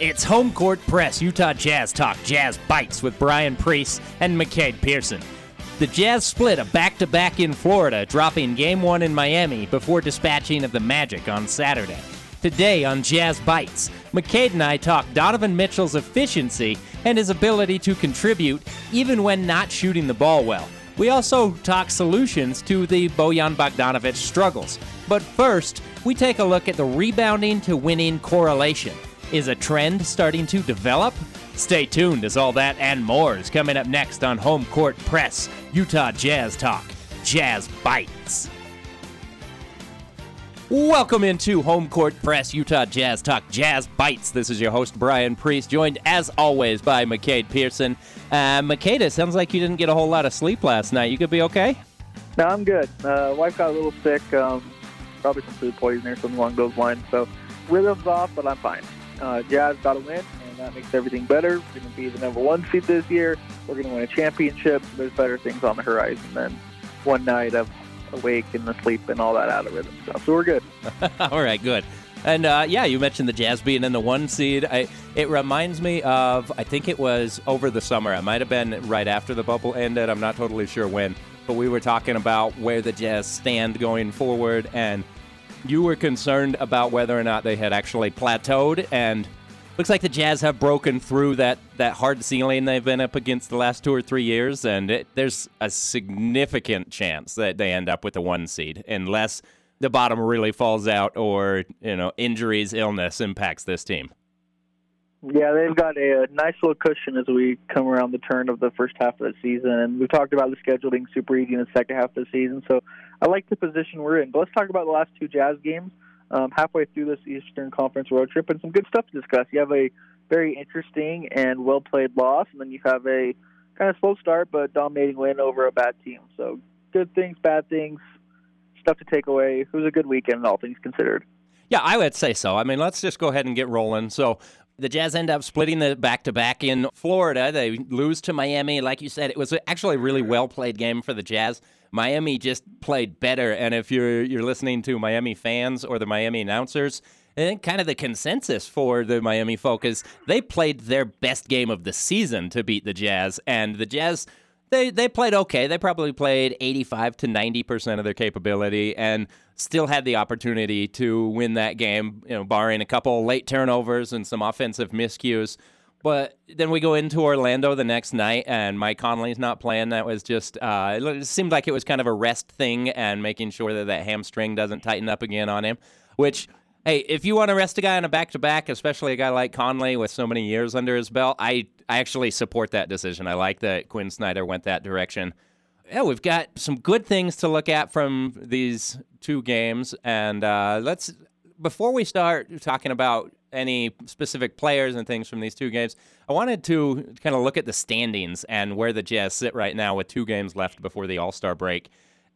It's Home Court Press Utah Jazz Talk Jazz Bites with Brian Priest and McCade Pearson. The Jazz split a back to back in Florida, dropping game one in Miami before dispatching of the Magic on Saturday. Today on Jazz Bites, McCade and I talk Donovan Mitchell's efficiency and his ability to contribute even when not shooting the ball well. We also talk solutions to the Bojan Bogdanovic struggles. But first, we take a look at the rebounding to winning correlation. Is a trend starting to develop? Stay tuned as all that and more is coming up next on Home Court Press, Utah Jazz Talk, Jazz Bites. Welcome into Home Court Press, Utah Jazz Talk, Jazz Bites. This is your host, Brian Priest, joined as always by McCade Pearson. Uh, McCade, it sounds like you didn't get a whole lot of sleep last night. You could be okay? No, I'm good. Uh, wife got a little sick, um, probably some food poisoning or something along those lines. So rhythm's off, but I'm fine. Uh, Jazz got to win, and that makes everything better. We're going to be the number one seed this year. We're going to win a championship. There's better things on the horizon than one night of awake and asleep and all that out of rhythm stuff. So we're good. all right, good. And uh, yeah, you mentioned the Jazz being in the one seed. I, it reminds me of, I think it was over the summer. It might have been right after the bubble ended. I'm not totally sure when. But we were talking about where the Jazz stand going forward. And you were concerned about whether or not they had actually plateaued. And looks like the Jazz have broken through that, that hard ceiling they've been up against the last two or three years. And it, there's a significant chance that they end up with a one seed unless the bottom really falls out or you know injuries, illness impacts this team. Yeah, they've got a, a, nice little cushion as we come around the turn of the first half of the season, and we've talked about the schedule being super easy in the second half of the season. So I like the position we're in. But let's talk about the last two Jazz games. Um, halfway through this Eastern Conference road trip, and some good stuff to discuss. You have a very interesting and well played loss, and then you have a kind of slow start but dominating win over a bad team. So good things, bad things, stuff to take away. It was a good weekend, all things considered. Yeah, I would say so. I mean, let's just go ahead and get rolling. So the Jazz end up splitting the back to back in Florida. They lose to Miami. Like you said, it was actually a really well played game for the Jazz. Miami just played better. And if you're you're listening to Miami fans or the Miami announcers, eh, I think kind of the consensus for the Miami folk is they played their best game of the season to beat the Jazz. And the Jazz they they played okay. They probably played 85 to 90 percent of their capability and still had the opportunity to win that game. You know, barring a couple late turnovers and some offensive miscues. But then we go into Orlando the next night, and Mike Conley's not playing. That was just uh, it seemed like it was kind of a rest thing and making sure that that hamstring doesn't tighten up again on him, which hey, if you want to rest a guy on a back to back, especially a guy like Conley with so many years under his belt, I, I actually support that decision. I like that Quinn Snyder went that direction. Yeah, we've got some good things to look at from these two games. And uh, let's, before we start talking about any specific players and things from these two games, I wanted to kind of look at the standings and where the Jazz sit right now with two games left before the All Star break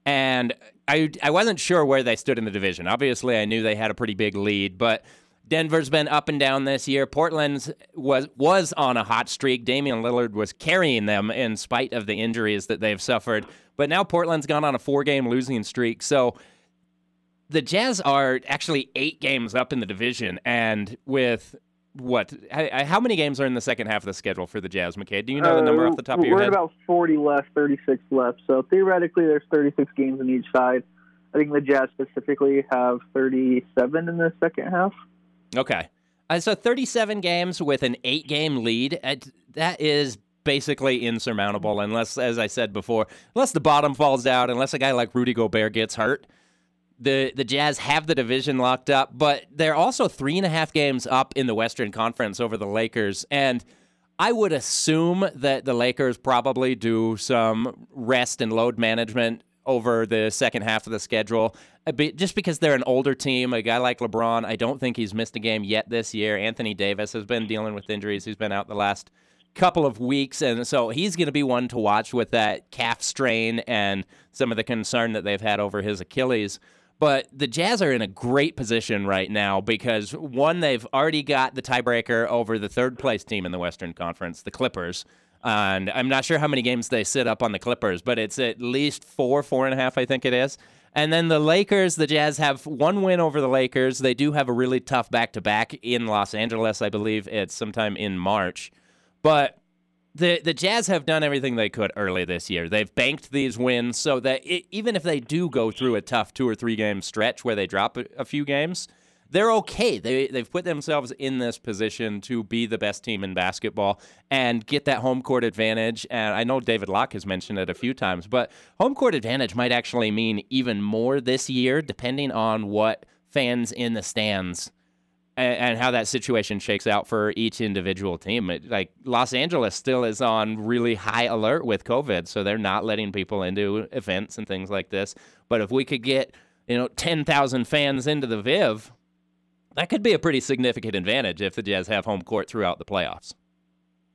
and I I wasn't sure where they stood in the division. Obviously, I knew they had a pretty big lead, but Denver's been up and down this year. Portland's was was on a hot streak. Damian Lillard was carrying them in spite of the injuries that they've suffered. But now Portland's gone on a four-game losing streak. So the Jazz are actually eight games up in the division, and with what? How many games are in the second half of the schedule for the Jazz, McCade? Do you know the number off the top of your head? We're about 40 left, 36 left. So theoretically, there's 36 games in each side. I think the Jazz specifically have 37 in the second half. Okay. Uh, so 37 games with an eight game lead. Uh, that is basically insurmountable unless, as I said before, unless the bottom falls out, unless a guy like Rudy Gobert gets hurt the the Jazz have the division locked up, but they're also three and a half games up in the Western Conference over the Lakers. And I would assume that the Lakers probably do some rest and load management over the second half of the schedule, just because they're an older team. A guy like LeBron, I don't think he's missed a game yet this year. Anthony Davis has been dealing with injuries. He's been out the last couple of weeks, and so he's going to be one to watch with that calf strain and some of the concern that they've had over his Achilles. But the Jazz are in a great position right now because one, they've already got the tiebreaker over the third place team in the Western Conference, the Clippers. And I'm not sure how many games they sit up on the Clippers, but it's at least four, four and a half, I think it is. And then the Lakers, the Jazz have one win over the Lakers. They do have a really tough back to back in Los Angeles, I believe it's sometime in March. But the the Jazz have done everything they could early this year. They've banked these wins so that it, even if they do go through a tough two or three game stretch where they drop a, a few games, they're okay. They they've put themselves in this position to be the best team in basketball and get that home court advantage. And I know David Locke has mentioned it a few times, but home court advantage might actually mean even more this year, depending on what fans in the stands and, and how that situation shakes out for each individual team. It, like Los Angeles still is on really high alert with COVID, so they're not letting people into events and things like this. But if we could get you know ten thousand fans into the Viv, that could be a pretty significant advantage if the Jazz have home court throughout the playoffs.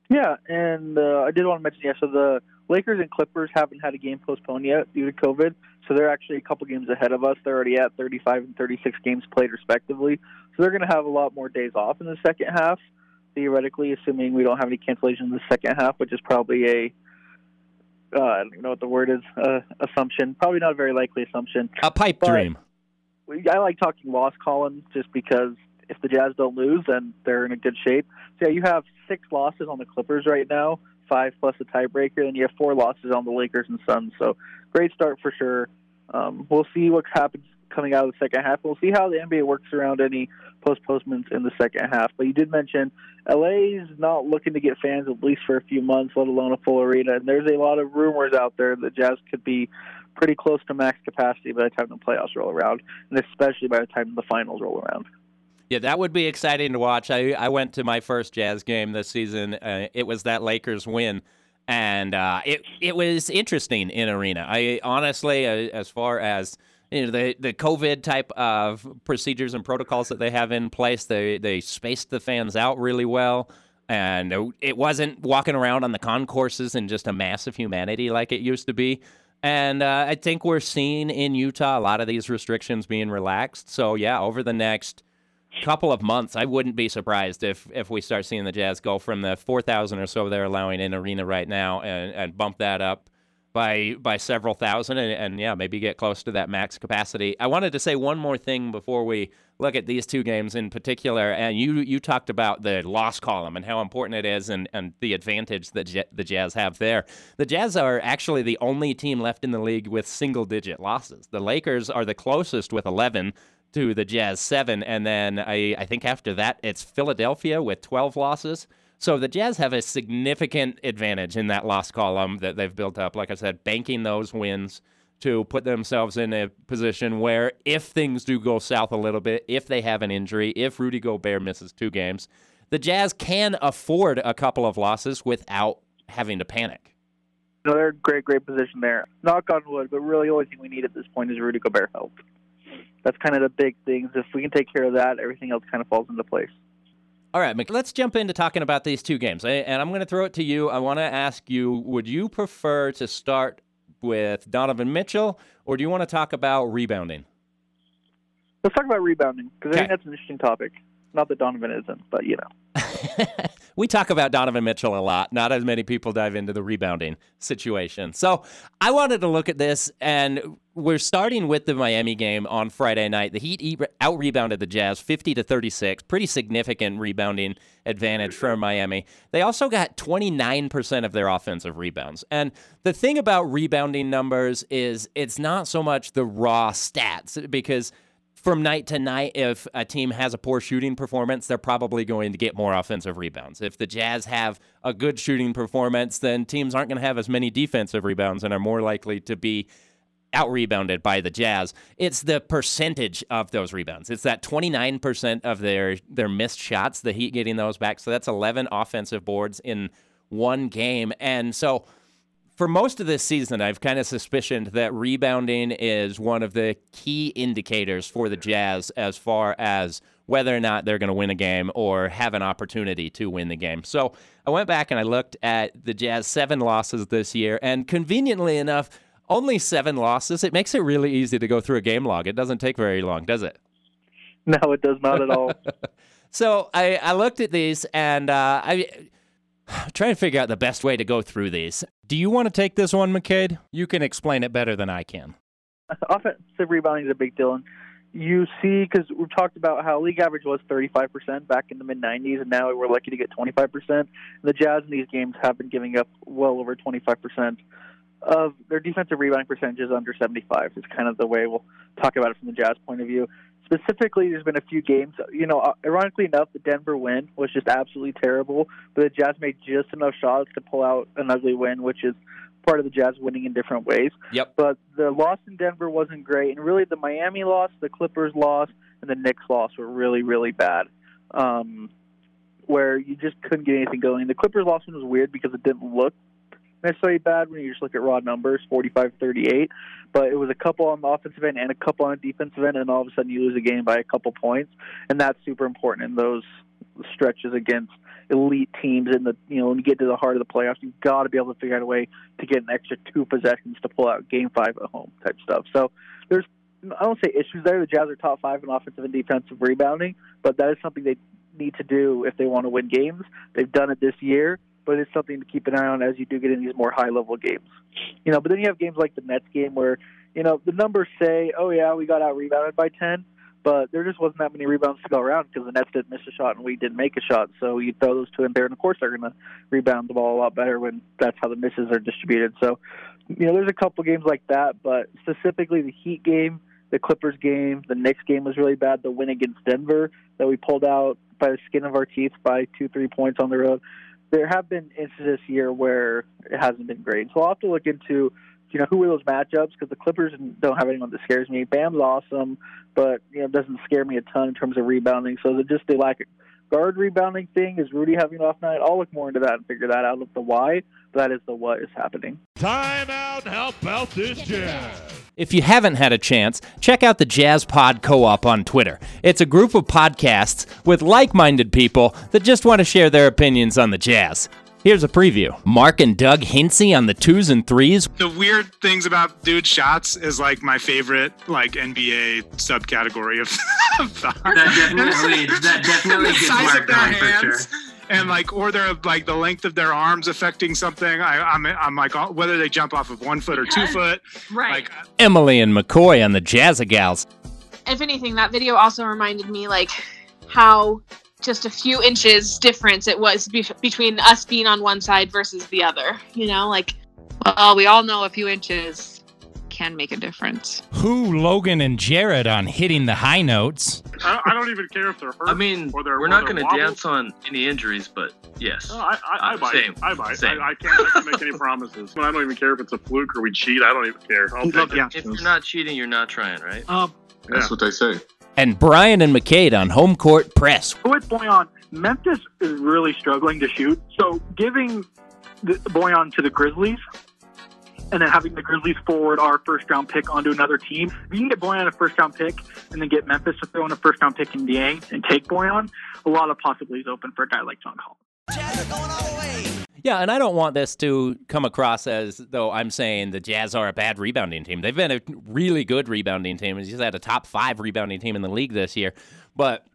Yeah, and uh, I did want to mention, yeah, so the Lakers and Clippers haven't had a game postponed yet due to COVID, so they're actually a couple games ahead of us. They're already at 35 and 36 games played, respectively. So they're going to have a lot more days off in the second half, theoretically, assuming we don't have any cancellations in the second half, which is probably a uh, I don't even know what the word is. Uh, assumption, probably not a very likely assumption. A pipe But- dream. I like talking loss columns just because if the Jazz don't lose, then they're in a good shape. So yeah, you have six losses on the Clippers right now, five plus a tiebreaker, and you have four losses on the Lakers and Suns. So great start for sure. Um, we'll see what happens coming out of the second half. We'll see how the NBA works around any post postponements in the second half. But you did mention LA's not looking to get fans at least for a few months, let alone a full arena. And there's a lot of rumors out there that Jazz could be pretty close to max capacity by the time the playoffs roll around, and especially by the time the finals roll around. Yeah, that would be exciting to watch. I, I went to my first Jazz game this season. Uh, it was that Lakers win, and uh, it it was interesting in arena. I honestly, uh, as far as you know, the the COVID type of procedures and protocols that they have in place, they they spaced the fans out really well. And it wasn't walking around on the concourses in just a mass of humanity like it used to be. And uh, I think we're seeing in Utah a lot of these restrictions being relaxed. So, yeah, over the next couple of months, I wouldn't be surprised if if we start seeing the Jazz go from the 4,000 or so they're allowing in arena right now and, and bump that up by by several thousand and, and yeah, maybe get close to that max capacity. I wanted to say one more thing before we look at these two games in particular. And you you talked about the loss column and how important it is and, and the advantage that J- the Jazz have there. The Jazz are actually the only team left in the league with single digit losses. The Lakers are the closest with 11 to the Jazz seven, and then I, I think after that it's Philadelphia with 12 losses. So the Jazz have a significant advantage in that loss column that they've built up. Like I said, banking those wins to put themselves in a position where if things do go south a little bit, if they have an injury, if Rudy Gobert misses two games, the Jazz can afford a couple of losses without having to panic. No, they're in great, great position there. Knock on wood, but really, the only thing we need at this point is Rudy Gobert health. That's kind of the big things. If we can take care of that, everything else kind of falls into place. All right, let's jump into talking about these two games. And I'm going to throw it to you. I want to ask you would you prefer to start with Donovan Mitchell, or do you want to talk about rebounding? Let's talk about rebounding because I think that's an interesting topic. Not that Donovan isn't, but you know. we talk about Donovan Mitchell a lot. Not as many people dive into the rebounding situation. So I wanted to look at this, and we're starting with the Miami game on Friday night. The Heat out rebounded the Jazz 50 to 36. Pretty significant rebounding advantage for Miami. They also got 29% of their offensive rebounds. And the thing about rebounding numbers is it's not so much the raw stats because from night to night, if a team has a poor shooting performance, they're probably going to get more offensive rebounds. If the Jazz have a good shooting performance, then teams aren't going to have as many defensive rebounds and are more likely to be out rebounded by the Jazz. It's the percentage of those rebounds. It's that 29% of their their missed shots, the Heat getting those back. So that's 11 offensive boards in one game. And so for most of this season, I've kind of suspicioned that rebounding is one of the key indicators for the Jazz as far as whether or not they're going to win a game or have an opportunity to win the game. So I went back and I looked at the Jazz seven losses this year, and conveniently enough, only seven losses. It makes it really easy to go through a game log. It doesn't take very long, does it? No, it does not at all. So I, I looked at these and uh, I trying to figure out the best way to go through these. Do you want to take this one, McCade? You can explain it better than I can. offensive rebounding is a big deal. And you see, because we've talked about how league average was 35% back in the mid 90s, and now we're lucky to get 25%. The Jazz in these games have been giving up well over 25% of their defensive rebounding percentage is under 75. Is kind of the way we'll talk about it from the Jazz point of view. Specifically, there's been a few games. You know, uh, ironically enough, the Denver win was just absolutely terrible, but the Jazz made just enough shots to pull out an ugly win, which is part of the Jazz winning in different ways. Yep. But the loss in Denver wasn't great, and really the Miami loss, the Clippers loss, and the Knicks loss were really, really bad. Um, where you just couldn't get anything going. The Clippers loss one was weird because it didn't look necessarily bad when you just look at raw numbers, 45-38, but it was a couple on the offensive end and a couple on the defensive end, and all of a sudden you lose a game by a couple points, and that's super important in those stretches against elite teams in the you know when you get to the heart of the playoffs you've got to be able to figure out a way to get an extra two possessions to pull out game five at home type stuff. So there's I don't say issues there. The Jazz are top five in offensive and defensive rebounding but that is something they need to do if they want to win games. They've done it this year but it's something to keep an eye on as you do get in these more high level games. You know, but then you have games like the Nets game where, you know, the numbers say, oh yeah, we got out rebounded by 10, but there just wasn't that many rebounds to go around because the Nets didn't miss a shot and we didn't make a shot. So you throw those two in there, and of course they're going to rebound the ball a lot better when that's how the misses are distributed. So, you know, there's a couple games like that, but specifically the Heat game, the Clippers game, the Knicks game was really bad. The win against Denver that we pulled out by the skin of our teeth by two, three points on the road there have been instances this year where it hasn't been great. So I'll have to look into, you know, who are those matchups because the Clippers don't have anyone that scares me. Bam's awesome, but you know, doesn't scare me a ton in terms of rebounding. So they just they lack guard rebounding thing. Is Rudy having an off night? I'll look more into that and figure that out of the why. But that is the what is happening. Time out. Help out this jazz. If you haven't had a chance, check out the Jazz Pod Co op on Twitter. It's a group of podcasts with like minded people that just want to share their opinions on the Jazz. Here's a preview. Mark and Doug Hincy on the twos and threes. The weird things about dude shots is like my favorite like NBA subcategory of, of That definitely, that definitely the gets size Mark of their going for hands. sure. And like, or they're like the length of their arms affecting something. I, I'm, I'm like, whether they jump off of one foot or two foot. Right. Like, uh, Emily and McCoy on the Jazzagals. if anything, that video also reminded me like how just a few inches difference it was be- between us being on one side versus the other. You know, like well, we all know a few inches can make a difference. Who Logan and Jared on hitting the high notes? I, I don't even care if they're hurt. I mean, or they're, we're or not going to dance on any injuries, but yes. No, I, I, I Uh, bite. same, I bite. same. I, I can't, I can't make any promises. But I don't even care if it's a fluke or we cheat. I don't even care. I'll take yeah. it. If you're not cheating, you're not trying, right? um, That's what they say. And Brian and McCade on home court press. with Bojan, Memphis is really struggling to shoot. So giving Bojan to the Grizzlies and then having the Grizzlies forward our first round pick onto another team. If you can get Bojan a first round pick and then get Memphis to throw in a first round pick in the Dieng and take Bojan, a lot of possibilities open for a guy like John Collins. Yeah, and I don't want this to come across as though I'm saying the Jazz are a bad rebounding team. They've been a really good rebounding team. They just had a top five rebounding team in the league this year. But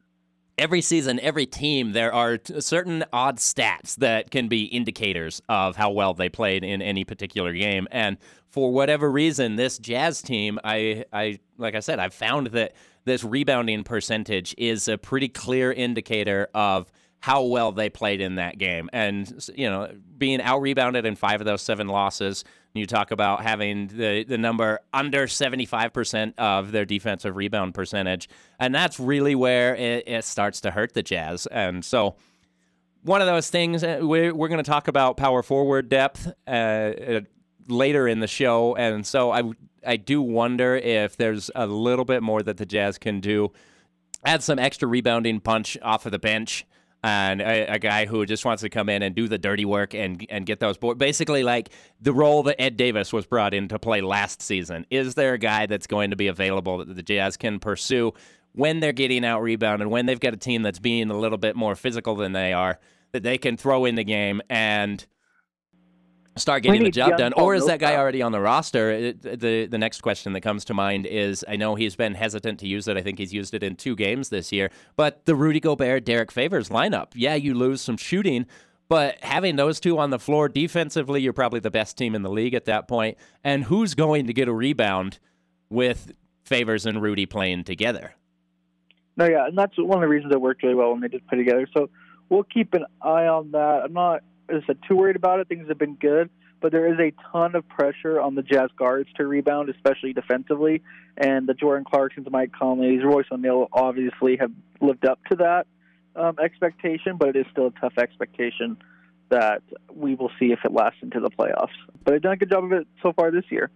every season, every team, there are certain odd stats that can be indicators of how well they played in any particular game. And for whatever reason, this Jazz team, I, I like I said, I've found that this rebounding percentage is a pretty clear indicator of how well they played in that game. And, you know, being out rebounded in five of those seven losses, you talk about having the, the number under 75% of their defensive rebound percentage. And that's really where it, it starts to hurt the Jazz. And so, one of those things, uh, we're, we're going to talk about power forward depth uh, uh, later in the show. And so, I, I do wonder if there's a little bit more that the Jazz can do. Add some extra rebounding punch off of the bench and a, a, guy who just wants to come in and do the dirty work and and get those boards. Basically, like the role that Ed Davis was brought in to play last season. Is there a guy that's going to be available that the Jazz can pursue when they're getting out rebounded, when they've got a team that's being a little bit more physical than they are, that they can throw in the game and start getting the job done? Oh, or is that guy already on the roster? Uh, it, the the next question that comes to mind is I know he's been hesitant to use it. I think he's used it in two games this year. But the Rudy Gobert, Derrick Favors lineup, yeah, you lose some shooting. But having those two on the floor defensively, you're probably the best team in the league at that point. And who's going to get a rebound with Favors and Rudy playing together. No, yeah, and that's one of the reasons it worked really well when they did play together. So we'll keep an eye on that. I'm not, as I said, too worried about it. Things have been good, but there is a ton of pressure on the Jazz guards to rebound, especially defensively. And the Jordan Clarksons, Mike Conley's, Royce O'Neale obviously have lived up to that um, expectation, but it is still a tough expectation that we will see if it lasts into the playoffs. But they've done a good job of it so far this year.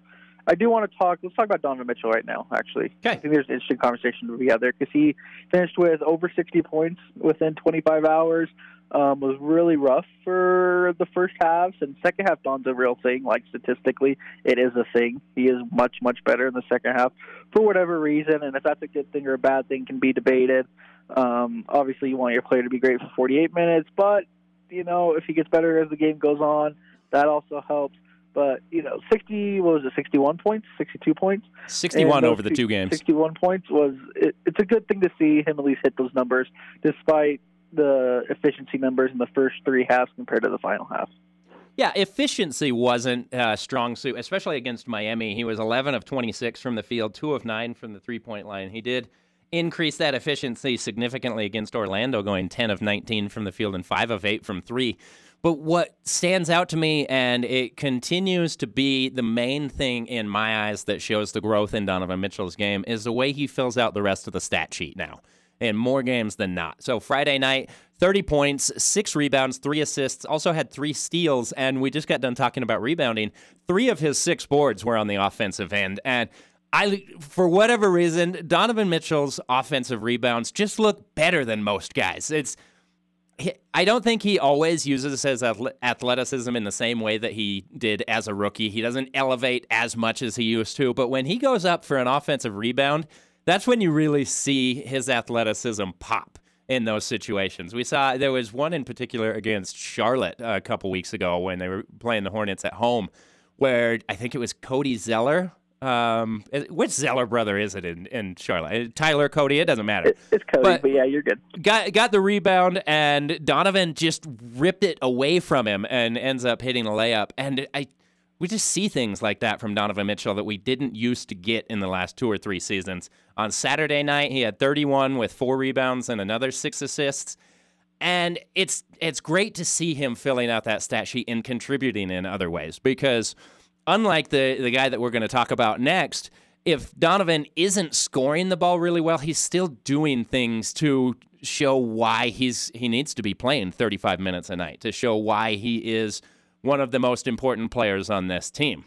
I do want to talk. Let's talk about Donovan Mitchell right now. Actually, okay. I think there's an interesting conversation to be had there because he finished with over 60 points within 25 hours. Um, was really rough for the first halves, and second half Don's a real thing. Like statistically, it is a thing. He is much much better in the second half for whatever reason, and if that's a good thing or a bad thing can be debated. Um, obviously, you want your player to be great for 48 minutes, but you know if he gets better as the game goes on, that also helps. But you know, 60 what was it? 61 points, 62 points, 61 over the two games. 61 points was it, it's a good thing to see him at least hit those numbers, despite the efficiency numbers in the first three halves compared to the final half. Yeah, efficiency wasn't a strong suit, especially against Miami. He was 11 of 26 from the field, 2 of 9 from the three point line. He did increase that efficiency significantly against Orlando, going 10 of 19 from the field and 5 of 8 from three. But what stands out to me, and it continues to be the main thing in my eyes that shows the growth in Donovan Mitchell's game, is the way he fills out the rest of the stat sheet now in more games than not. So Friday night, 30 points, six rebounds, three assists, also had three steals. And we just got done talking about rebounding. Three of his six boards were on the offensive end. And I, for whatever reason, Donovan Mitchell's offensive rebounds just look better than most guys. It's, I don't think he always uses his athleticism in the same way that he did as a rookie. He doesn't elevate as much as he used to, but when he goes up for an offensive rebound, that's when you really see his athleticism pop in those situations. We saw there was one in particular against Charlotte a couple weeks ago when they were playing the Hornets at home, where I think it was Cody Zeller. Um, which Zeller brother is it in, in Charlotte? Uh, Tyler Cody, it doesn't matter. It's Cody, but, but yeah, you're good. Got got the rebound, and Donovan just ripped it away from him and ends up hitting a layup. And I we just see things like that from Donovan Mitchell that we didn't used to get in the last two or three seasons. On Saturday night, he had 31 with four rebounds and another six assists. And it's it's great to see him filling out that stat sheet and contributing in other ways because unlike the the guy that we're going to talk about next, if Donovan isn't scoring the ball really well, he's still doing things to show why he's he needs to be playing 35 minutes a night to show why he is one of the most important players on this team.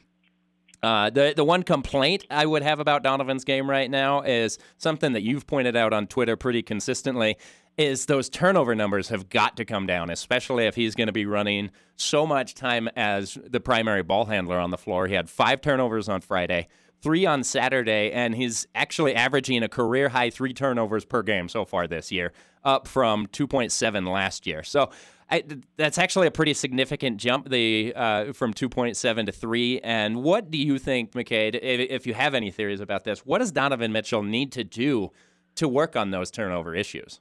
Uh, the the one complaint I would have about Donovan's game right now is something that you've pointed out on Twitter pretty consistently. Is those turnover numbers have got to come down, especially if he's going to be running so much time as the primary ball handler on the floor. He had five turnovers on Friday, three on Saturday, and he's actually averaging a career high three turnovers per game so far this year, up from 2.7 last year. So I, that's actually a pretty significant jump the uh, from 2.7 to 3. And what do you think, McCade, if, if you have any theories about this, what does Donovan Mitchell need to do to work on those turnover issues?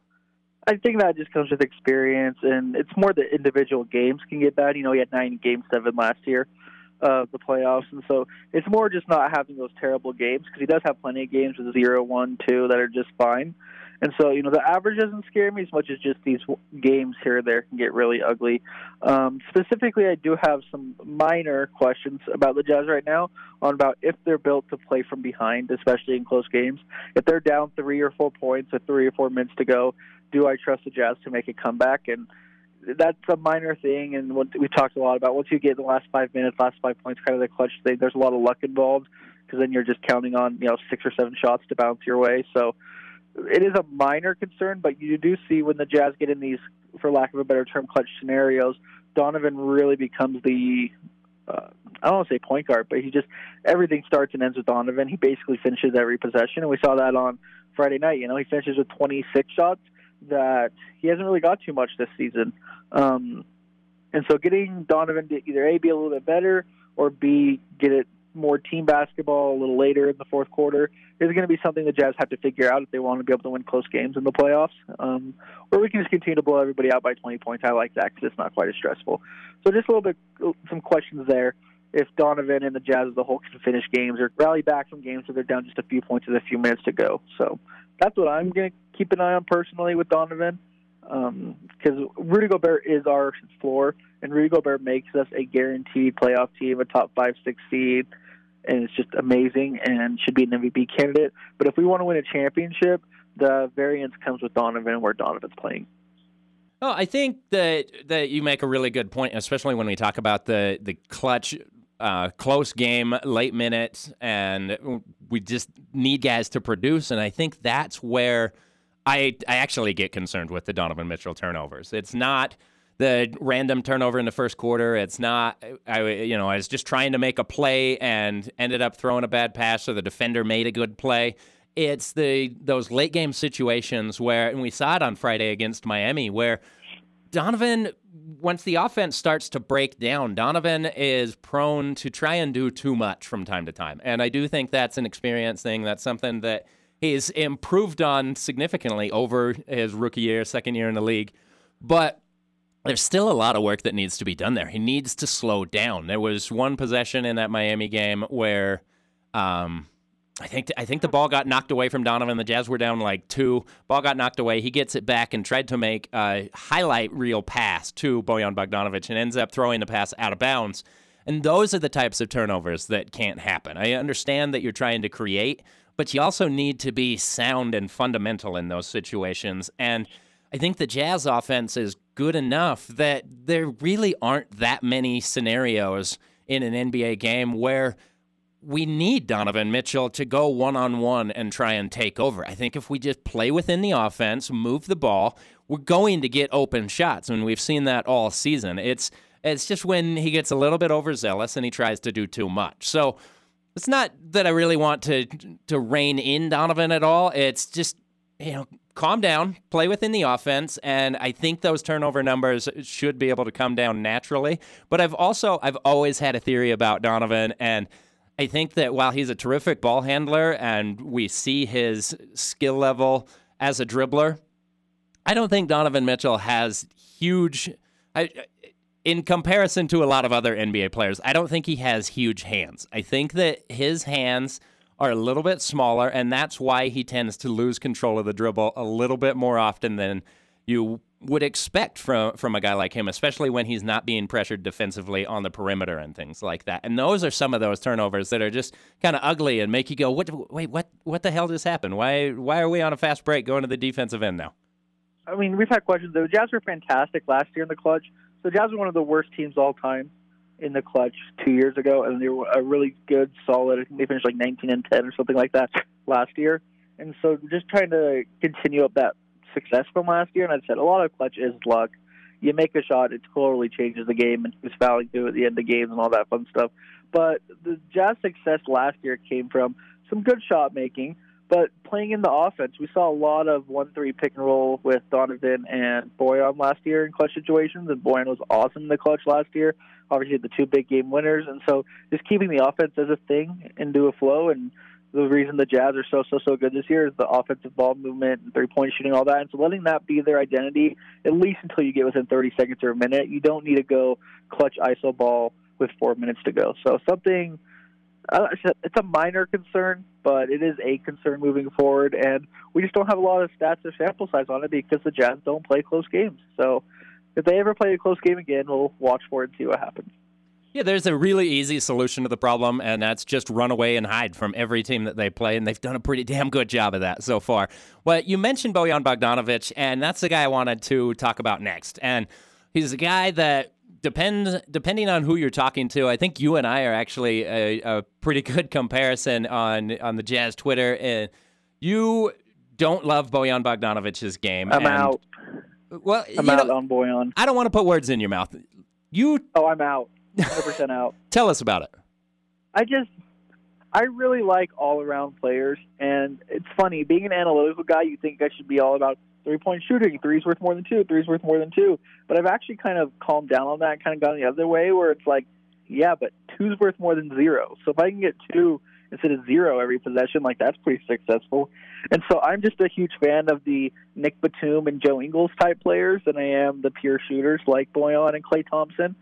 I think that just comes with experience, and it's more that individual games can get bad. You know, he had nine game seven last year of uh, the playoffs, and so it's more just not having those terrible games because he does have plenty of games with zero, one, two that are just fine. And so, you know, the average doesn't scare me as much as just these games here or there can get really ugly. Um, specifically, I do have some minor questions about the Jazz right now on about if they're built to play from behind, especially in close games. If they're down three or four points with three or four minutes to go, do I trust the Jazz to make a comeback? And that's a minor thing, and what we talked a lot about. Once you get the last five minutes, last five points, kind of the clutch thing. There's a lot of luck involved because then you're just counting on you know six or seven shots to bounce your way. So it is a minor concern, but you do see when the Jazz get in these, for lack of a better term, clutch scenarios, Donovan really becomes the uh, I don't want to say point guard, but he just everything starts and ends with Donovan. He basically finishes every possession, and we saw that on Friday night. You know, he finishes with 26 shots that he hasn't really got too much this season. Um, and so, getting Donovan to either a be a little bit better or b get it more team basketball a little later in the fourth quarter is going to be something the Jazz have to figure out if they want to be able to win close games in the playoffs. Um, or we can just continue to blow everybody out by 20 points. I like that because it's not quite as stressful. So just a little bit, some questions there. if Donovan and the Jazz as a whole can finish games or rally back from games where they're down just a few points with a few minutes to go. So that's what I'm going to keep an eye on personally with Donovan because um, Rudy Gobert is our floor, and Rudy Gobert makes us a guaranteed playoff team, a top five, six seed, and it's just amazing and should be an MVP candidate. But if we want to win a championship, the variance comes with Donovan, where Donovan's playing. Oh, I think that that you make a really good point, especially when we talk about the the clutch, uh, close game, late minutes, and we just need guys to produce. And I think that's where I I actually get concerned with the Donovan Mitchell turnovers. It's not the random turnover in the first quarter. It's not I you know I was just trying to make a play and ended up throwing a bad pass, so the defender made a good play. It's the those late game situations where, and we saw it on Friday against Miami, where Donovan, once the offense starts to break down, Donovan is prone to try and do too much from time to time. And I do think that's an experience thing. That's something that he's improved on significantly over his rookie year, second year in the league. But there's still a lot of work that needs to be done there. He needs to slow down. There was one possession in that Miami game where um, I think I think the ball got knocked away from Donovan. The Jazz were down like two. Ball got knocked away. He gets it back and tried to make a highlight reel pass to Bojan Bogdanovic and ends up throwing the pass out of bounds. And those are the types of turnovers that can't happen. I understand that you're trying to create, but you also need to be sound and fundamental in those situations. And I think the Jazz offense is good enough that there really aren't that many scenarios in an NBA game where we need Donovan Mitchell to go one on one and try and take over. I think if we just play within the offense, move the ball, we're going to get open shots, and we've seen that all season. It's it's just when he gets a little bit overzealous and he tries to do too much. So it's not that I really want to to rein in Donovan at all. It's just you know calm down, play within the offense, and I think those turnover numbers should be able to come down naturally. But I've also I've always had a theory about Donovan and I think that while he's a terrific ball handler and we see his skill level as a dribbler, I don't think Donovan Mitchell has huge. I, in comparison to a lot of other NBA players, I don't think he has huge hands. I think that his hands are a little bit smaller, and that's why he tends to lose control of the dribble a little bit more often than you would expect from from a guy like him, especially when he's not being pressured defensively on the perimeter and things like that. And those are some of those turnovers that are just kind of ugly and make you go, "What? Wait, what? What the hell just happened? Why? Why are we on a fast break going to the defensive end now?" I mean, we've had questions. The Jazz were fantastic last year in the clutch. So the Jazz were one of the worst teams all time in the clutch two years ago, and they were a really good, solid. I think they finished like 19 and 10 or something like that last year. And so, just trying to continue up that success from last year, and I said a lot of clutch is luck. You make a shot, it totally changes the game, and who's fouling through at the end of games and all that fun stuff. But the Jazz success last year came from some good shot making, but playing in the offense. We saw a lot of one-three pick and roll with Donovan and Bojan last year in clutch situations, and Bojan was awesome in the clutch last year. Obviously, the two big game winners, and so just keeping the offense as a thing into a flow and the reason the Jazz are so so so good this year is the offensive ball movement, and three point shooting, all that. And so letting that be their identity at least until you get within 30 seconds or a minute. You don't need to go clutch ISO ball with four minutes to go. So something. It's a minor concern, but it is a concern moving forward, and we just don't have a lot of stats or sample size on it because the Jazz don't play close games. So, if they ever play a close game again, we'll watch for it and see what happens. Yeah, there's a really easy solution to the problem, and that's just run away and hide from every team that they play, and they've done a pretty damn good job of that so far. But you mentioned Bojan Bogdanovic, and that's the guy I wanted to talk about next. And he's a guy that depends depending on who you're talking to. I think you and I are actually a, a pretty good comparison on on the Jazz Twitter. And you don't love Bojan Bogdanovic's game. I'm and, out. Well, I'm out know, on Bojan. I don't want to put words in your mouth. You Oh, I'm out. 100% out. tell us about it. I just, I really like all around players. And it's funny, being an analytical guy, you think I should be all about three point shooting. Three's worth more than two. Three's worth more than two. But I've actually kind of calmed down on that kind of gone the other way where it's like, yeah, but two's worth more than zero. So if I can get two instead of zero every possession. Like that's pretty successful. And so I'm just a huge fan of the Nic Batum and Joe Ingles type players than I am the pure shooters like Bojan and Klay Thompson.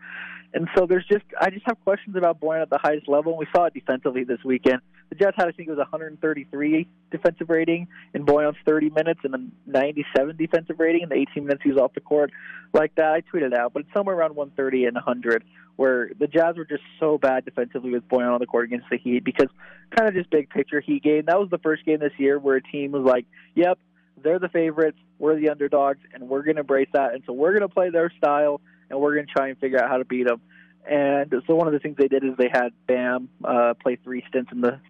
And so there's just I just have questions about Bojan at the highest level. And we saw it defensively this weekend. The Jets had I think it was 133 defensive rating in Bojan's 30 minutes and a 97 defensive rating in the 18 minutes he was off the court. Like that, I tweeted out, but it's somewhere around 130 and 100, where the Jazz were just so bad defensively with Bojan on the court against the Heat because kind of just big picture Heat game. That was the first game this year where a team was like, "Yep, they're the favorites, we're the underdogs, and we're going to embrace that, and so we're going to play their style." and we're going to try and figure out how to beat them. And so one of the things they did is they had Bam uh, play three stints in the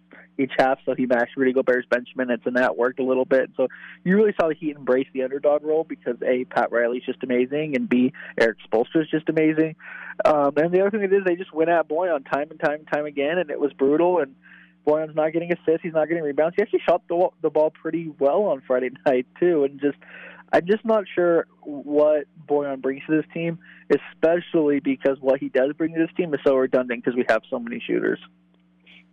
each half, so he matched Rudy Gobert's bench minutes, and that worked a little bit. So you really saw the Heat embrace the underdog role because a Pat Riley's just amazing, and b Erik Spoelstra is just amazing. Um, and the other thing is they just went at Bojan time and time and time again, and it was brutal. And Bojan's not getting assists, he's not getting rebounds. He actually shot the, the ball pretty well on Friday night too, and just I'm just not sure what Bojan brings to this team, especially because what he does bring to this team is so redundant because we have so many shooters.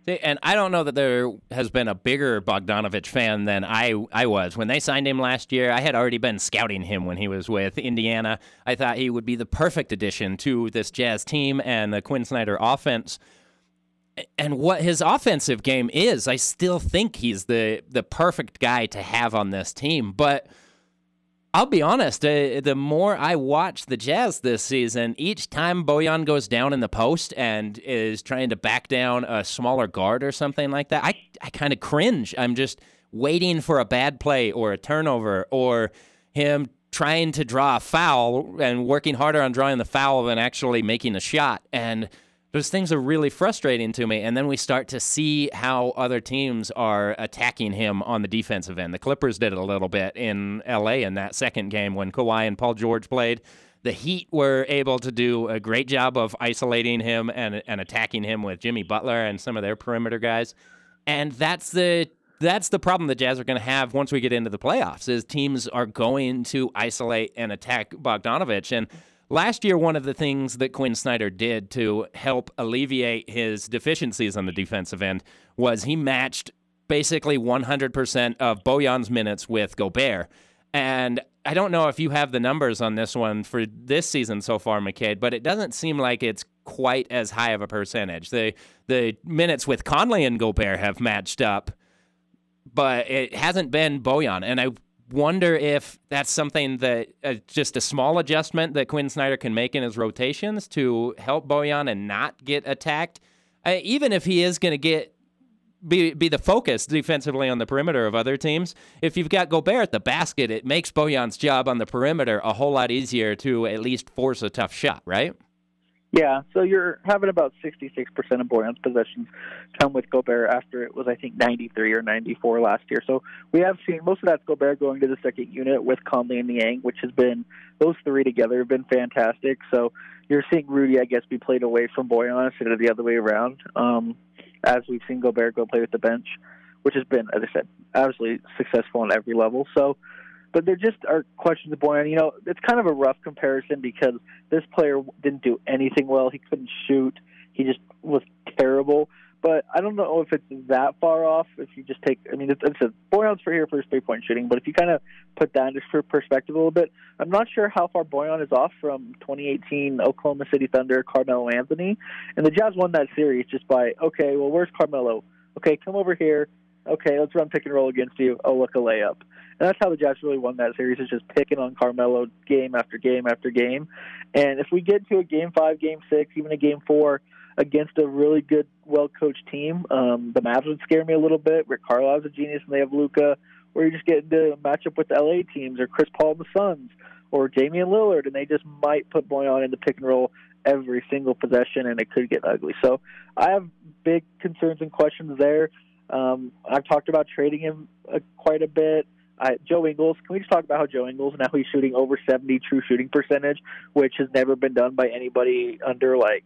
And I don't know that there has been a bigger Bogdanovic fan than I I was when they signed him last year. I had already been scouting him when he was with Indiana. I thought he would be the perfect addition to this Jazz team and the Quinn Snyder offense. And what his offensive game is, I still think he's the the perfect guy to have on this team. But I'll be honest, uh, the more I watch the Jazz this season, each time Bojan goes down in the post and is trying to back down a smaller guard or something like that, I, I kind of cringe. I'm just waiting for a bad play or a turnover or him trying to draw a foul and working harder on drawing the foul than actually making a shot. And those things are really frustrating to me. And then we start to see how other teams are attacking him on the defensive end. The Clippers did it a little bit in LA in that second game when Kawhi and Paul George played. The Heat were able to do a great job of isolating him and, and attacking him with Jimmy Butler and some of their perimeter guys. And that's the that's the problem the Jazz are going to have once we get into the playoffs is teams are going to isolate and attack Bogdanovic and Last year, one of the things that Quinn Snyder did to help alleviate his deficiencies on the defensive end was he matched basically 100% of Bojan's minutes with Gobert. And I don't know if you have the numbers on this one for this season so far, McCade, but it doesn't seem like it's quite as high of a percentage. The the minutes with Conley and Gobert have matched up, but it hasn't been Bojan. And I wonder if that's something that uh, just a small adjustment that Quinn Snyder can make in his rotations to help Bojan and not get attacked. Uh, even if he is going to get be be the focus defensively on the perimeter of other teams. If you've got Gobert at the basket, it makes Bojan's job on the perimeter a whole lot easier to at least force a tough shot, right? Yeah, so you're having about 66% of Bojan's possessions come with Gobert after it was, I think, 93 or 94 last year. So we have seen most of that Gobert going to the second unit with Conley and Niang, which has been, those three together have been fantastic. So you're seeing Rudy, I guess, be played away from Bojan instead of the other way around, um, as we've seen Gobert go play with the bench, which has been, as I said, absolutely successful on every level. So but there just are questions of Bojan. You know, it's kind of a rough comparison because this player didn't do anything well. He couldn't shoot. He just was terrible. But I don't know if it's that far off. If you just take, I mean, it's, it's a Bojan's for here for his three point shooting. But if you kind of put that into perspective a little bit, I'm not sure how far Bojan is off from 2018 Oklahoma City Thunder Carmelo Anthony. And the Jazz won that series just by, okay, well, where's Carmelo? Okay, come over here. Okay, let's run pick and roll against you. Oh, look, a layup. And that's how the Jazz really won that series, is just picking on Carmelo game after game after game. And if we get to a game five, game six, even a game four against a really good, well coached team, um, the Mavs would scare me a little bit. Rick Carlisle's a genius, and they have Luka. Or you just get into a matchup with the LA teams, or Chris Paul and the Suns, or Damian Lillard, and they just might put Bojan in the pick and roll every single possession, and it could get ugly. So I have big concerns and questions there. Um, I've talked about trading him uh, quite a bit. Uh, Joe Ingles, can we just talk about how Joe Ingles now he's shooting over 70 true shooting percentage, which has never been done by anybody under like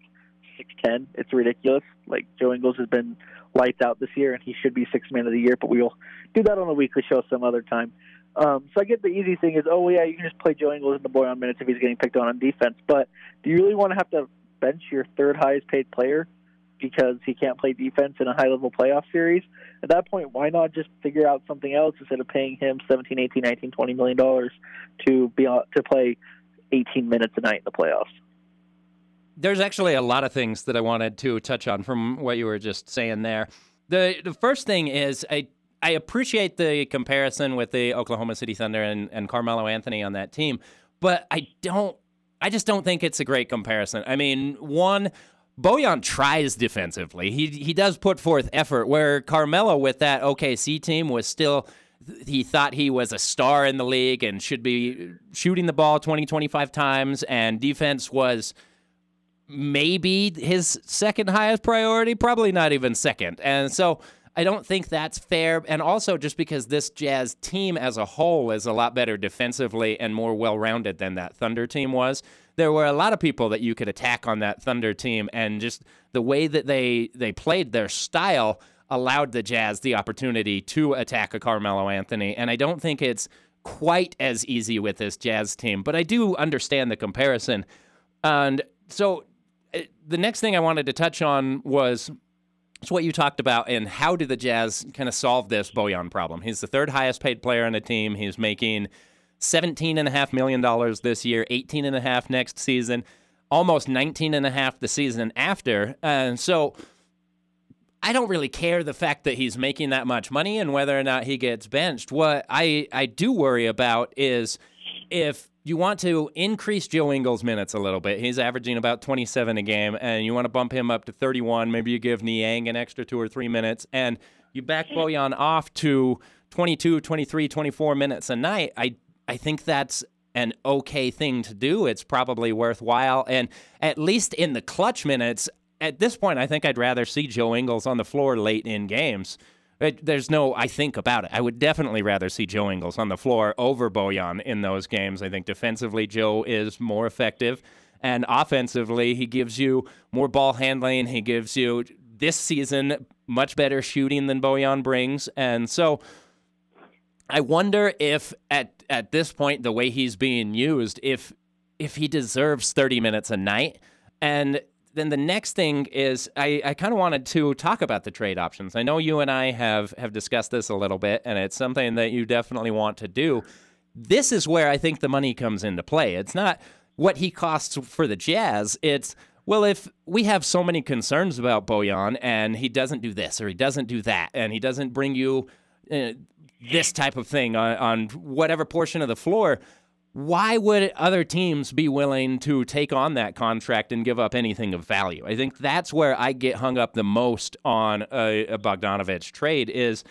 6'10. It's ridiculous. Like Joe Ingles has been lights out this year, and he should be six man of the year, but we will do that on a weekly show some other time. Um, so I get the easy thing is, oh yeah, you can just play Joe Ingles in the Bojan minutes if he's getting picked on on defense. But do you really want to have to bench your third highest paid player because he can't play defense in a high level playoff series. At that point, why not just figure out something else instead of paying him 17, 18, 19, 20 million dollars to be to play 18 minutes a night in the playoffs? There's actually a lot of things that I wanted to touch on from what you were just saying there. The the first thing is I I appreciate the comparison with the Oklahoma City Thunder and, and Carmelo Anthony on that team, but I don't I just don't think it's a great comparison. I mean, one Bojan tries defensively. He he does put forth effort where Carmelo with that OKC team was still he thought he was a star in the league and should be shooting the ball 20 25 times and defense was maybe his second highest priority, probably not even second. And so I don't think that's fair. And also, just because this Jazz team as a whole is a lot better defensively and more well rounded than that Thunder team was, there were a lot of people that you could attack on that Thunder team. And just the way that they, they played their style allowed the Jazz the opportunity to attack a Carmelo Anthony. And I don't think it's quite as easy with this Jazz team, but I do understand the comparison. And so eh, the next thing I wanted to touch on was it's what you talked about and how do the Jazz kind of solve this Bojan problem? He's the third highest paid player on the team. He's making $17.5 million this year, $18.5 next season, almost $19.5 the season after. And so I don't really care the fact that he's making that much money and whether or not he gets benched. What I, I do worry about is if you want to increase Joe Ingles' minutes a little bit. He's averaging about 27 a game, and you want to bump him up to 31. Maybe you give Niang an extra two or three minutes, and you back Bojan off to 22, 23, 24 minutes a night. I I think that's an okay thing to do. It's probably worthwhile, and at least in the clutch minutes. At this point, I think I'd rather see Joe Ingles on the floor late in games it, there's no I think about it. I would definitely rather see Joe Ingles on the floor over Bojan in those games. I think defensively Joe is more effective, and offensively he gives you more ball handling. He gives you this season much better shooting than Bojan brings, and so. I wonder if at at this point the way he's being used, if if he deserves 30 minutes a night. And then the next thing is I, I kind of wanted to talk about the trade options. I know you and I have have discussed this a little bit, and it's something that you definitely want to do. This is where I think the money comes into play. It's not what he costs for the Jazz. It's well, if we have so many concerns about Bojan and he doesn't do this or he doesn't do that and he doesn't bring you uh, this type of thing on, on whatever portion of the floor, why would other teams be willing to take on that contract and give up anything of value? I think that's where I get hung up the most on a, a Bogdanovic trade is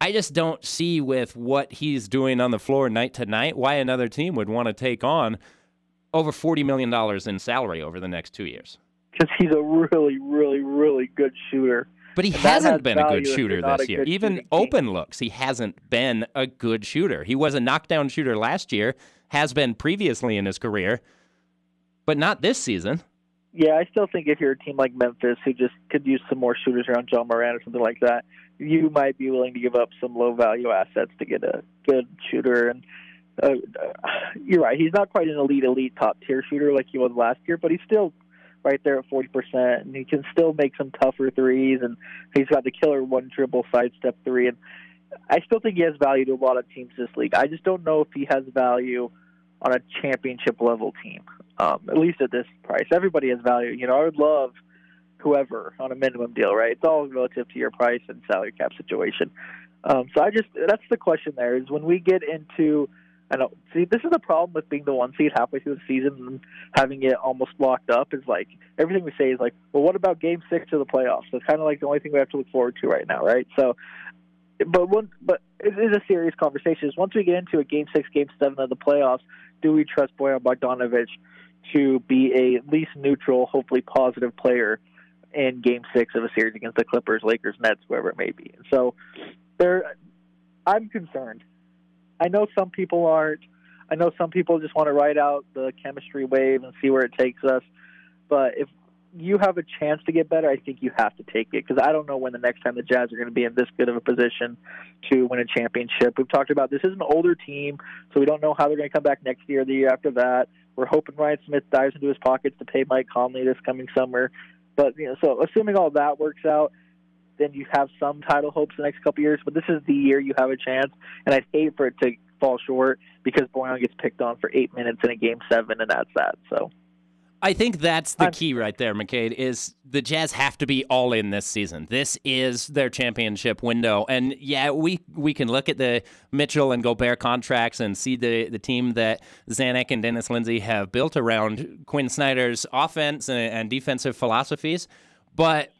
I just don't see with what he's doing on the floor night to night why another team would want to take on over $40 million in salary over the next two years. Because he's a really, really, really good shooter. But he hasn't been a good shooter this year. Even open looks, he hasn't been a good shooter. He was a knockdown shooter last year has been previously in his career, but not this season. Yeah, I still think if you're a team like Memphis who just could use some more shooters around Ja Morant or something like that, you might be willing to give up some low value assets to get a good shooter. And uh, you're right, he's not quite an elite, elite top tier shooter like he was last year, but he's still right there at 40%, and he can still make some tougher threes, and he's got the killer one dribble sidestep three. And I still think he has value to a lot of teams this league. I just don't know if he has value on a championship level team. Um, at least at this price, everybody has value. You know, I would love whoever on a minimum deal, right? It's all relative to your price and salary cap situation. Um, so I just that's the question. There is when we get into I don't uh, see this is the problem with being the one seed halfway through the season and having it almost locked up is like everything we say is like, well, what about Game Six of the playoffs? That's kind of like the only thing we have to look forward to right now, right? So but one, but it is a serious conversation. Is Once we get into a game six, game seven of the playoffs, do we trust Bojan Bogdanovic to be a least neutral, hopefully positive player in game six of a series against the Clippers, Lakers, Nets, whoever it may be? And so there, I'm concerned. I know some people aren't. I know some people just want to ride out the chemistry wave and see where it takes us. But if you have a chance to get better, I think you have to take it because I don't know when the next time the Jazz are going to be in this good of a position to win a championship. We've talked about this is an older team, so we don't know how they're going to come back next year, the year after that. We're hoping Ryan Smith dives into his pockets to pay Mike Conley this coming summer. But you know, so assuming all that works out, then you have some title hopes the next couple years. But this is the year you have a chance, and I'd hate for it to fall short because Bojan gets picked on for eight minutes in a game seven, and that's that. So. I think that's the key right there, McCade, is the Jazz have to be all in this season. This is their championship window. And yeah, we we can look at the Mitchell and Gobert contracts and see the, the team that Zanik and Dennis Lindsey have built around Quin Snyder's offense and, and defensive philosophies. But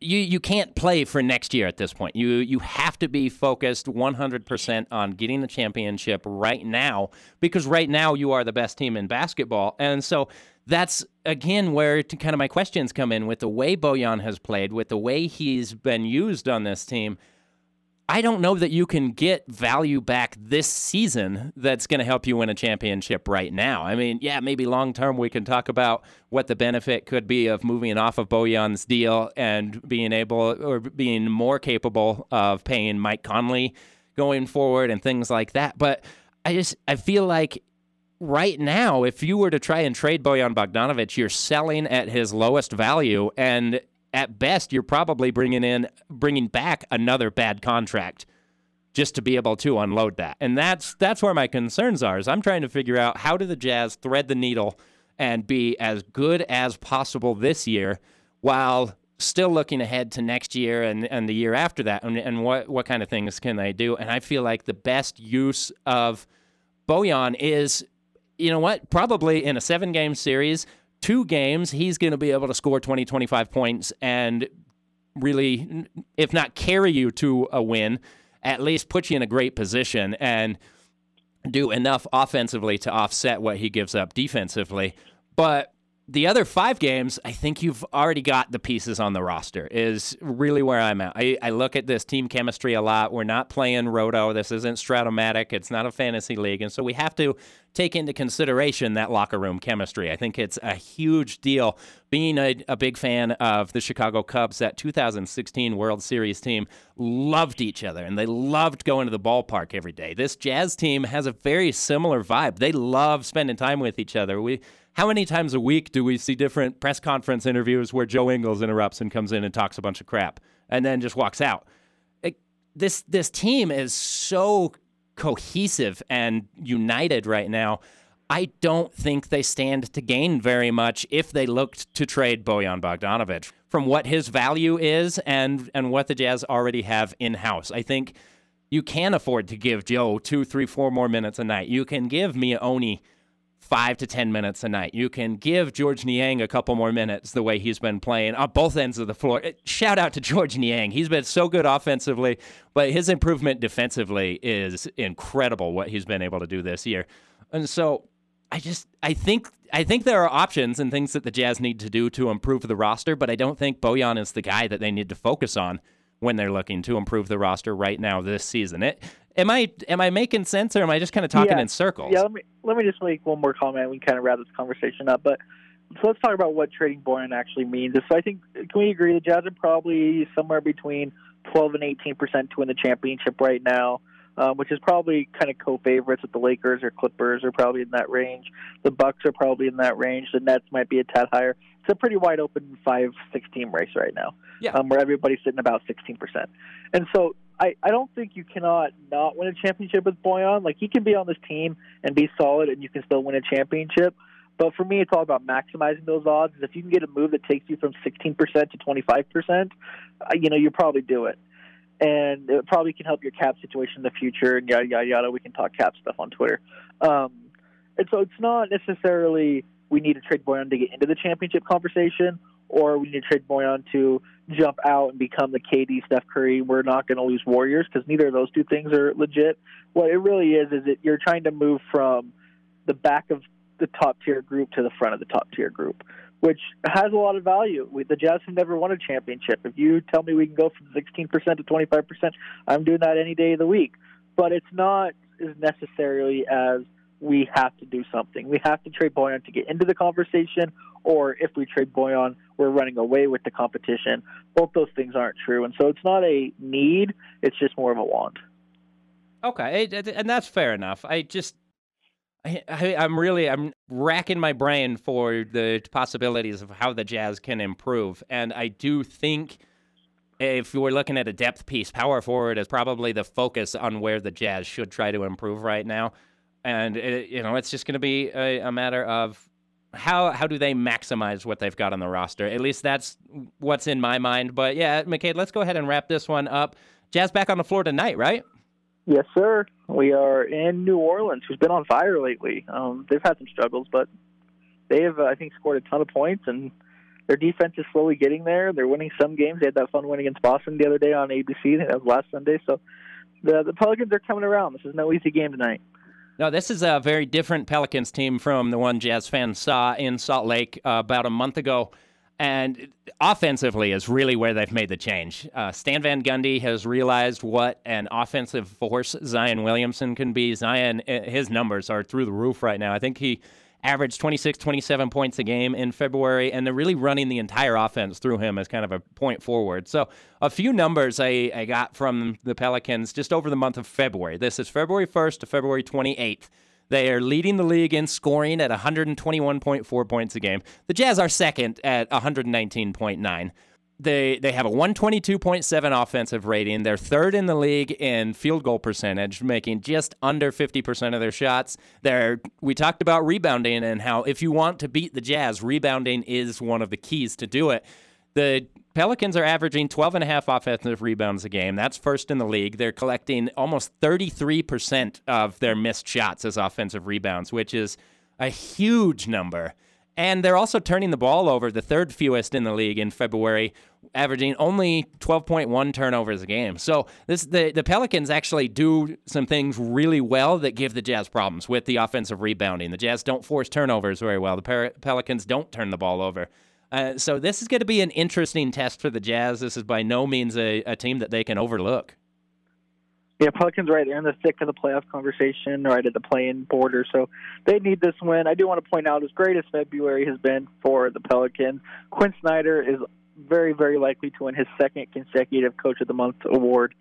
you you can't play for next year at this point. You you have to be focused 100% on getting the championship right now because right now you are the best team in basketball. And so that's again where kind of my questions come in with the way Bojan has played, with the way he's been used on this team. I don't know that you can get value back this season that's going to help you win a championship right now. I mean, yeah, maybe long term we can talk about what the benefit could be of moving off of Bojan's deal and being able or being more capable of paying Mike Conley going forward and things like that. But I just I feel like right now, if you were to try and trade Bojan Bogdanovic, you're selling at his lowest value, and at best, you're probably bringing in bringing back another bad contract just to be able to unload that. And that's that's where my concerns are. Is I'm trying to figure out how do the Jazz thread the needle and be as good as possible this year while still looking ahead to next year and, and the year after that and, and what, what kind of things can they do and i feel like the best use of bojan is you know what probably in a seven game series two games, he's going to be able to score 20, 25 points and really, if not carry you to a win, at least put you in a great position and do enough offensively to offset what he gives up defensively. But the other five games, I think you've already got the pieces on the roster, is really where I'm at. I, I look at this team chemistry a lot. We're not playing Roto. This isn't Strat-O-Matic. It's not a fantasy league. And so we have to take into consideration that locker room chemistry. I think it's a huge deal. Being a, a big fan of the Chicago Cubs, that 2016 World Series team loved each other and they loved going to the ballpark every day. This Jazz team has a very similar vibe. They love spending time with each other. We how many times a week do we see different press conference interviews where Joe Ingles interrupts and comes in and talks a bunch of crap and then just walks out? It, this this team is so cohesive and united right now. I don't think they stand to gain very much if they looked to trade Bojan Bogdanovic from what his value is and and what the Jazz already have in house. I think you can afford to give Joe two, three, four more minutes a night. You can give Miye Oni five to 10 minutes a night. You can give Georges Niang a couple more minutes the way he's been playing on both ends of the floor. Eh, shout out to Georges Niang. He's been so good offensively, but his improvement defensively is incredible what he's been able to do this year. And so I just I think I think there are options and things that the Jazz need to do to improve the roster, but I don't think Bojan is the guy that they need to focus on when they're looking to improve the roster right now this season. It am I am I making sense or am I just kind of talking yeah. in circles? Yeah, let me let me just make one more comment. And we can kind of wrap this conversation up, but so let's talk about what trading Bojan actually means. So I think can we agree the Jazz are probably somewhere between 12 and 18 percent to win the championship right now. Um, which is probably kind of co-favorites with the Lakers or Clippers are probably in that range. The Bucks are probably in that range. The Nets might be a tad higher. It's a pretty wide open five six team race right now, yeah. um, where everybody's sitting about 16 percent. And so I, I don't think you cannot not win a championship with Bojan. Like he can be on this team and be solid, and you can still win a championship. But for me, it's all about maximizing those odds. If you can get a move that takes you from 16% to 25%, uh, you know, you probably do it. And it probably can help your cap situation in the future and yada, yada, yada. We can talk cap stuff on Twitter. Um, and so it's not necessarily we need to trade Bojan to get into the championship conversation or we need to trade Bojan to jump out and become the KD Steph Curry. We're not going to lose Warriors because neither of those two things are legit. What it really is is that you're trying to move from the back of the top tier group to the front of the top tier group, which has a lot of value. We, the Jazz have never won a championship. If you tell me we can go from 16% to 25%, I'm doing that any day of the week. But it's not as necessarily as we have to do something. We have to trade Bojan to get into the conversation, or if we trade Bojan, we're running away with the competition. Both those things aren't true, and so it's not a need; it's just more of a want. Okay, and that's fair enough. I just I, I'm really I'm racking my brain for the possibilities of how the Jazz can improve, and I do think if we're looking at a depth piece, power forward is probably the focus on where the Jazz should try to improve right now, and it, you know it's just going to be a, a matter of how how do they maximize what they've got on the roster? At least that's what's in my mind. But yeah, McCade, let's go ahead and wrap this one up. Jazz back on the floor tonight, right? Yes, sir. We are in New Orleans, who's been on fire lately. Um, they've had some struggles, but they have, uh, I think, scored a ton of points, and their defense is slowly getting there. They're winning some games. They had that fun win against Boston the other day on ABC. That was last Sunday. So the the Pelicans are coming around. This is no easy game tonight. No, this is a very different Pelicans team from the one Jazz fans saw in Salt Lake uh, about a month ago. And offensively is really where they've made the change. Uh, Stan Van Gundy has realized what an offensive force Zion Williamson can be. Zion, eh, his numbers are through the roof right now. I think he averaged 26, 27 points a game in February, and they're really running the entire offense through him as kind of a point forward. So, a few numbers I, I got from the Pelicans just over the month of February. This is February 1st to February 28th. They are leading the league in scoring at 121.4 points a game. The Jazz are second at 119.9. They they have a 122.7 offensive rating. They're third in the league in field goal percentage, making just under 50% of their shots. They're we talked about rebounding and how if you want to beat the Jazz, rebounding is one of the keys to do it. The Pelicans are averaging 12 and a half offensive rebounds a game. That's first in the league. They're collecting almost 33% of their missed shots as offensive rebounds, which is a huge number. And they're also turning the ball over, the third fewest in the league in February, averaging only 12.1 turnovers a game. So this the, the Pelicans actually do some things really well that give the Jazz problems with the offensive rebounding. The Jazz don't force turnovers very well. The Pelicans don't turn the ball over. Uh, so this is going to be an interesting test for the Jazz. This is by no means a, a team that they can overlook. Yeah, Pelicans right in the thick of the playoff conversation, right at the play-in border. So they need this win. I do want to point out, as great as February has been for the Pelicans, Quin Snyder is very, very likely to win his second consecutive Coach of the Month award.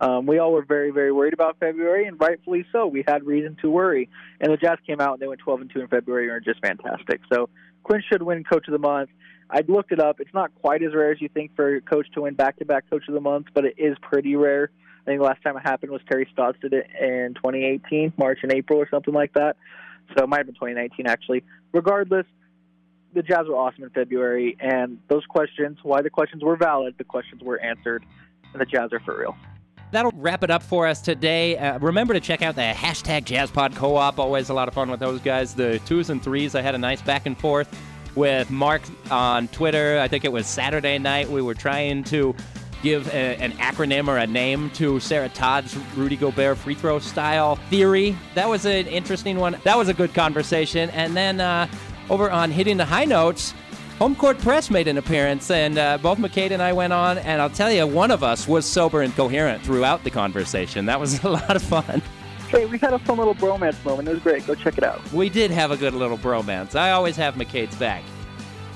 Um, we all were very, very worried about February, and rightfully so. We had reason to worry. And the Jazz came out and they went 12 and 2 in February and are just fantastic. So Quin should win Coach of the Month. I looked it up. It's not quite as rare as you think for a coach to win back-to-back Coach of the Month, but it is pretty rare. I think the last time it happened was Terry Stotts did it in 2018, March and April or something like that. So it might have been 2019 actually. Regardless, the Jazz were awesome in February, and those questions, why the questions were valid, the questions were answered, and the Jazz are for real. That'll wrap it up for us today. Uh, remember to check out the hashtag JazzPod Co-op. Always a lot of fun with those guys. The twos and threes, I had a nice back and forth with Mark on Twitter. I think it was Saturday night. We were trying to give a, an acronym or a name to Sarah Todd's Rudy Gobert free throw style theory. That was an interesting one. That was a good conversation. And then uh, over on Hitting the High Notes, Home Court Press made an appearance, and uh, both McCade and I went on, and I'll tell you, one of us was sober and coherent throughout the conversation. That was a lot of fun. Hey, we had a fun little bromance moment. It was great. Go check it out. We did have a good little bromance. I always have McCade's back.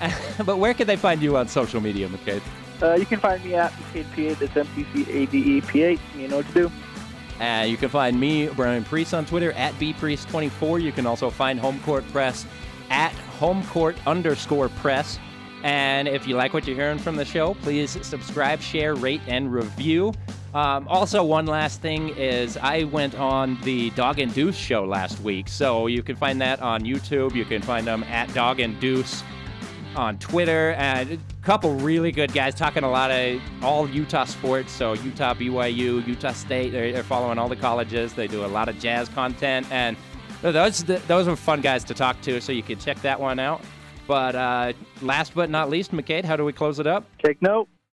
but where can they find you on social media, McCade? Uh, you can find me at McCade That's M C C A D E P H. You know what to do. Uh, you can find me, Brian Priest, on Twitter at bpriest24. You can also find Home Court Press at homecourt underscore press. And if you like what you're hearing from the show, please subscribe, share, rate, and review. Um, also, one last thing is I went on the Dog and Deuce show last week. So you can find that on YouTube. You can find them at Dog and Deuce on Twitter. And a couple really good guys talking a lot of all Utah sports. So Utah, BYU, Utah State. They're, they're following all the colleges. They do a lot of jazz content. And those those are fun guys to talk to, so you can check that one out. But uh, last but not least, McCade, how do we close it up? Take note.